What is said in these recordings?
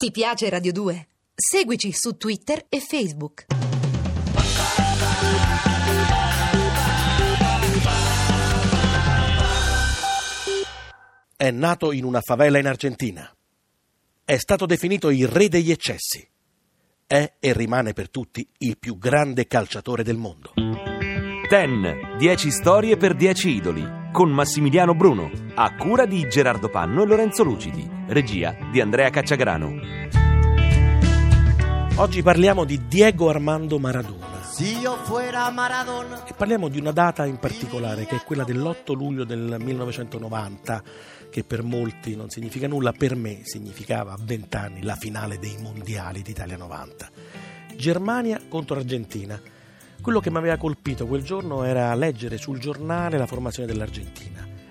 Ti piace Radio 2? Seguici su Twitter e Facebook. È nato in una favela in Argentina. È stato definito il re degli eccessi. È e rimane per tutti il più grande calciatore del mondo. Ten, 10 storie per 10 idoli, con Massimiliano Bruno, a cura di Gerardo Panno e Lorenzo Lucidi, regia di Andrea Cacciagrano. Oggi parliamo di Diego Armando Maradona. Maradona. E parliamo di una data in particolare, che è quella dell'8 luglio del 1990, che per molti non significa nulla, per me significava a 20 anni la finale dei mondiali d'Italia 90. Germania contro Argentina quello che mi aveva colpito quel giorno era leggere sul giornale la formazione dell'Argentina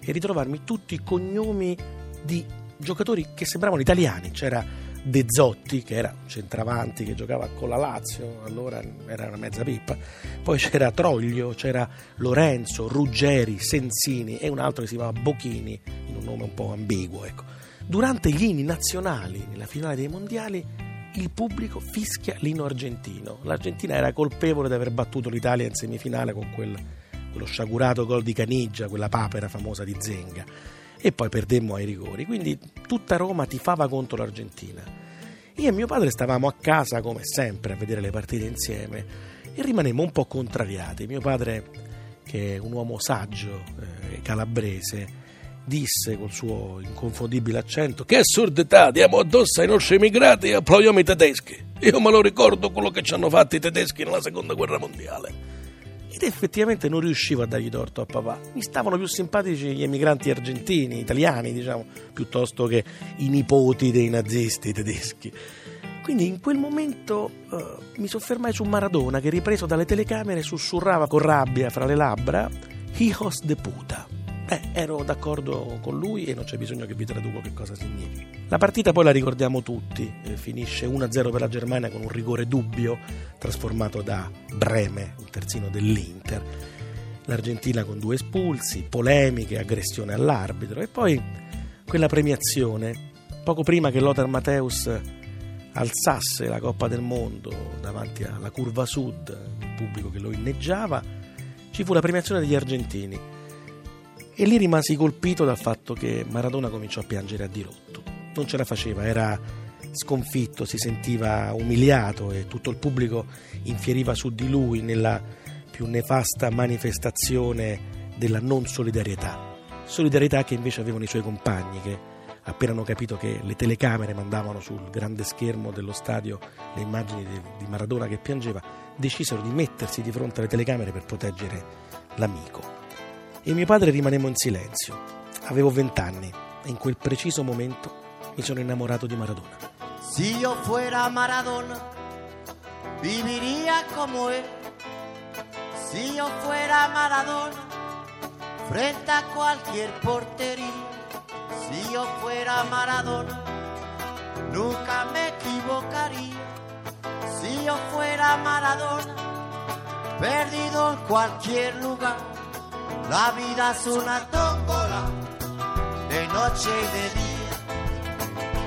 e ritrovarmi tutti i cognomi di giocatori che sembravano italiani. C'era De Zotti, che era centravanti, che giocava con la Lazio, allora era una mezza pippa. Poi c'era Troglio, c'era Lorenzo, Ruggeri, Sensini e un altro che si chiamava Bocchini, in un nome un po' ambiguo. Ecco. Durante gli inni nazionali, nella finale dei mondiali, il pubblico fischia l'inno argentino. L'Argentina era colpevole di aver battuto l'Italia in semifinale con quel, quello sciagurato gol di Caniggia, quella papera famosa di Zenga. E poi perdemmo ai rigori. Quindi tutta Roma tifava contro l'Argentina. Io e mio padre stavamo a casa, come sempre, a vedere le partite insieme e rimanemmo un po' contrariati. Mio padre, che è un uomo saggio, eh, calabrese, disse col suo inconfondibile accento che assurdità, diamo addosso ai nostri emigrati e applaudiamo i tedeschi. Io me lo ricordo quello che ci hanno fatto i tedeschi nella seconda guerra mondiale. Ed effettivamente non riuscivo a dargli torto a papà. Mi stavano più simpatici gli emigranti argentini, italiani, diciamo, piuttosto che i nipoti dei nazisti tedeschi. Quindi in quel momento uh, mi soffermai su Maradona che ripreso dalle telecamere sussurrava con rabbia fra le labbra Hijos de puta Beh, ero d'accordo con lui e non c'è bisogno che vi traduco che cosa significa. La partita poi la ricordiamo tutti, eh, finisce 1-0 per la Germania con un rigore dubbio trasformato da Breme, un terzino dell'Inter. L'Argentina con due espulsi, polemiche, aggressione all'arbitro e poi quella premiazione, poco prima che Lothar Matthäus alzasse la Coppa del Mondo davanti alla curva sud, il pubblico che lo inneggiava, ci fu la premiazione degli argentini e lì rimasi colpito dal fatto che Maradona cominciò a piangere a dirotto. Non ce la faceva, era sconfitto, si sentiva umiliato e tutto il pubblico infieriva su di lui nella più nefasta manifestazione della non solidarietà. Solidarietà che invece avevano i suoi compagni che appena hanno capito che le telecamere mandavano sul grande schermo dello stadio le immagini di Maradona che piangeva, decisero di mettersi di fronte alle telecamere per proteggere l'amico e mio padre rimanemmo in silenzio. Avevo vent'anni e in quel preciso momento mi sono innamorato di Maradona. Si io fuera Maradona, viviría como él. Si yo fuera Maradona, frente a cualquier portería. Si yo fuera Maradona, nunca me equivocaría. Si yo fuera Maradona, perdido en cualquier lugar La vida es una tómbola de noche y de día.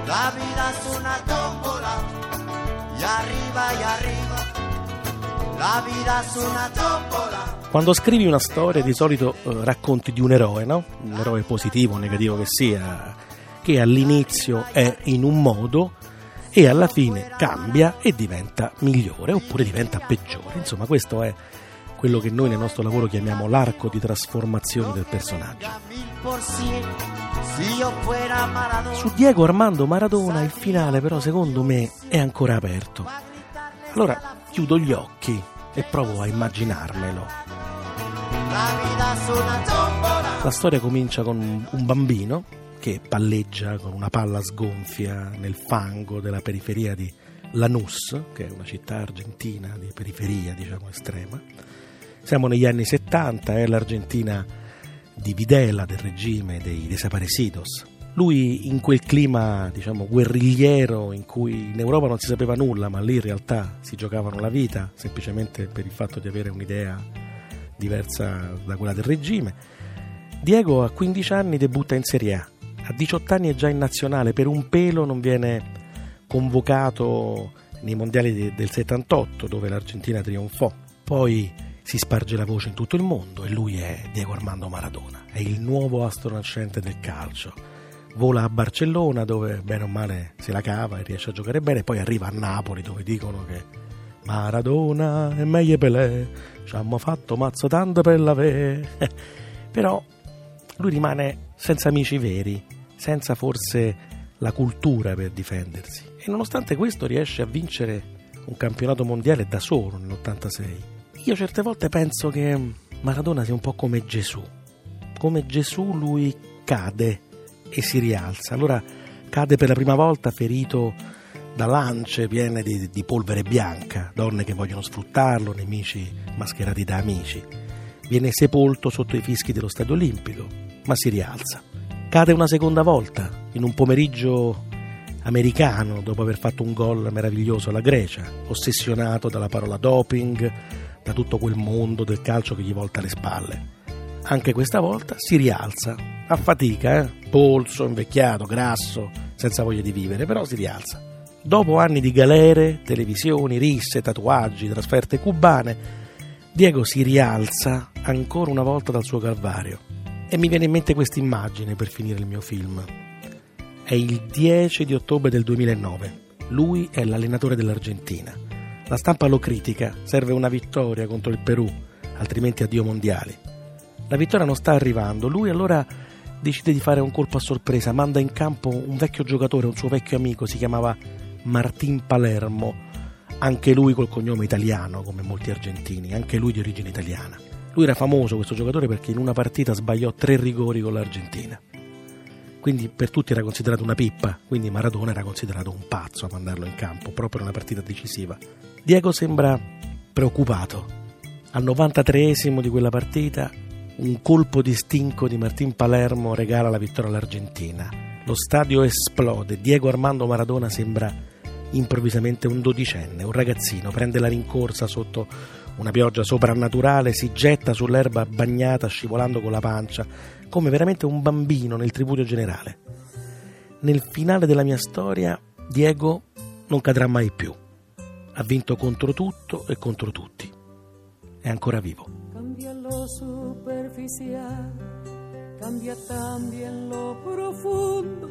La vida es una tómbola y arriba y arriba. La vida es una tómbola. Quando scrivi una storia di solito eh, racconti di un eroe, no? Un eroe positivo o negativo che sia, che all'inizio è in un modo e alla fine cambia e diventa migliore oppure diventa peggiore. Insomma, questo è quello che noi nel nostro lavoro chiamiamo l'arco di trasformazione del personaggio. Su Diego Armando Maradona il finale però secondo me è ancora aperto. Allora chiudo gli occhi e provo a immaginarmelo. La storia comincia con un bambino che palleggia con una palla sgonfia nel fango della periferia di Lanús, che è una città argentina di periferia, diciamo estrema siamo negli anni 70, è l'Argentina di Videla, del regime dei desaparecidos. Lui in quel clima, diciamo, guerrigliero in cui in Europa non si sapeva nulla, ma lì in realtà si giocavano la vita semplicemente per il fatto di avere un'idea diversa da quella del regime. Diego a 15 anni debutta in Serie A, a 18 anni è già in nazionale, per un pelo non viene convocato nei mondiali del 78 dove l'Argentina trionfò. Poi si sparge la voce in tutto il mondo e lui è Diego Armando Maradona, è il nuovo astro nascente del calcio. Vola a Barcellona dove bene o male se la cava e riesce a giocare bene, poi arriva a Napoli dove dicono che Maradona è meglio Pelé, ci hanno fatto mazzo tanto per la ve. Però lui rimane senza amici veri, senza forse la cultura per difendersi e nonostante questo riesce a vincere un campionato mondiale da solo nell'86. Io certe volte penso che Maradona sia un po' come Gesù. Come Gesù lui cade e si rialza. Allora cade per la prima volta ferito da lance piene di, di polvere bianca, donne che vogliono sfruttarlo, nemici mascherati da amici. Viene sepolto sotto i fischi dello Stadio Olimpico, ma si rialza. Cade una seconda volta, in un pomeriggio americano, dopo aver fatto un gol meraviglioso alla Grecia, ossessionato dalla parola doping, da tutto quel mondo del calcio che gli volta le spalle. Anche questa volta si rialza, a fatica, eh? polso, invecchiato, grasso, senza voglia di vivere, però si rialza. Dopo anni di galere, televisioni, risse, tatuaggi, trasferte cubane, Diego si rialza ancora una volta dal suo calvario. E mi viene in mente questa immagine per finire il mio film. È il 10 di ottobre del 2009. Lui è l'allenatore dell'Argentina. La stampa lo critica, serve una vittoria contro il Perù, altrimenti addio mondiali. La vittoria non sta arrivando, lui allora decide di fare un colpo a sorpresa, manda in campo un vecchio giocatore, un suo vecchio amico, si chiamava Martin Palermo, anche lui col cognome italiano come molti argentini, anche lui di origine italiana. Lui era famoso questo giocatore perché in una partita sbagliò tre rigori con l'Argentina. Quindi per tutti era considerato una pippa, quindi Maradona era considerato un pazzo a mandarlo in campo proprio una partita decisiva. Diego sembra preoccupato. Al 93esimo di quella partita un colpo di stinco di Martin Palermo regala la vittoria all'Argentina. Lo stadio esplode, Diego Armando Maradona sembra improvvisamente un dodicenne, un ragazzino, prende la rincorsa sotto una pioggia soprannaturale, si getta sull'erba bagnata scivolando con la pancia, come veramente un bambino nel tributo generale. Nel finale della mia storia, Diego non cadrà mai più. Ha vinto contro tutto e contro tutti. È ancora vivo. Cambia lo superficial, cambia también lo profundo,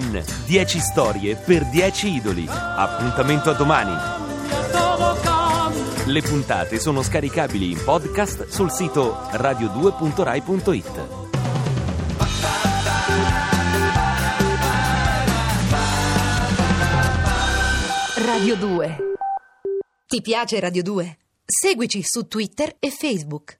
Ten, 10 storie per 10 idoli. Appuntamento a domani. Le puntate sono scaricabili in podcast sul sito radio2.rai.it. Radio 2. Ti piace Radio 2? Seguici su Twitter e Facebook.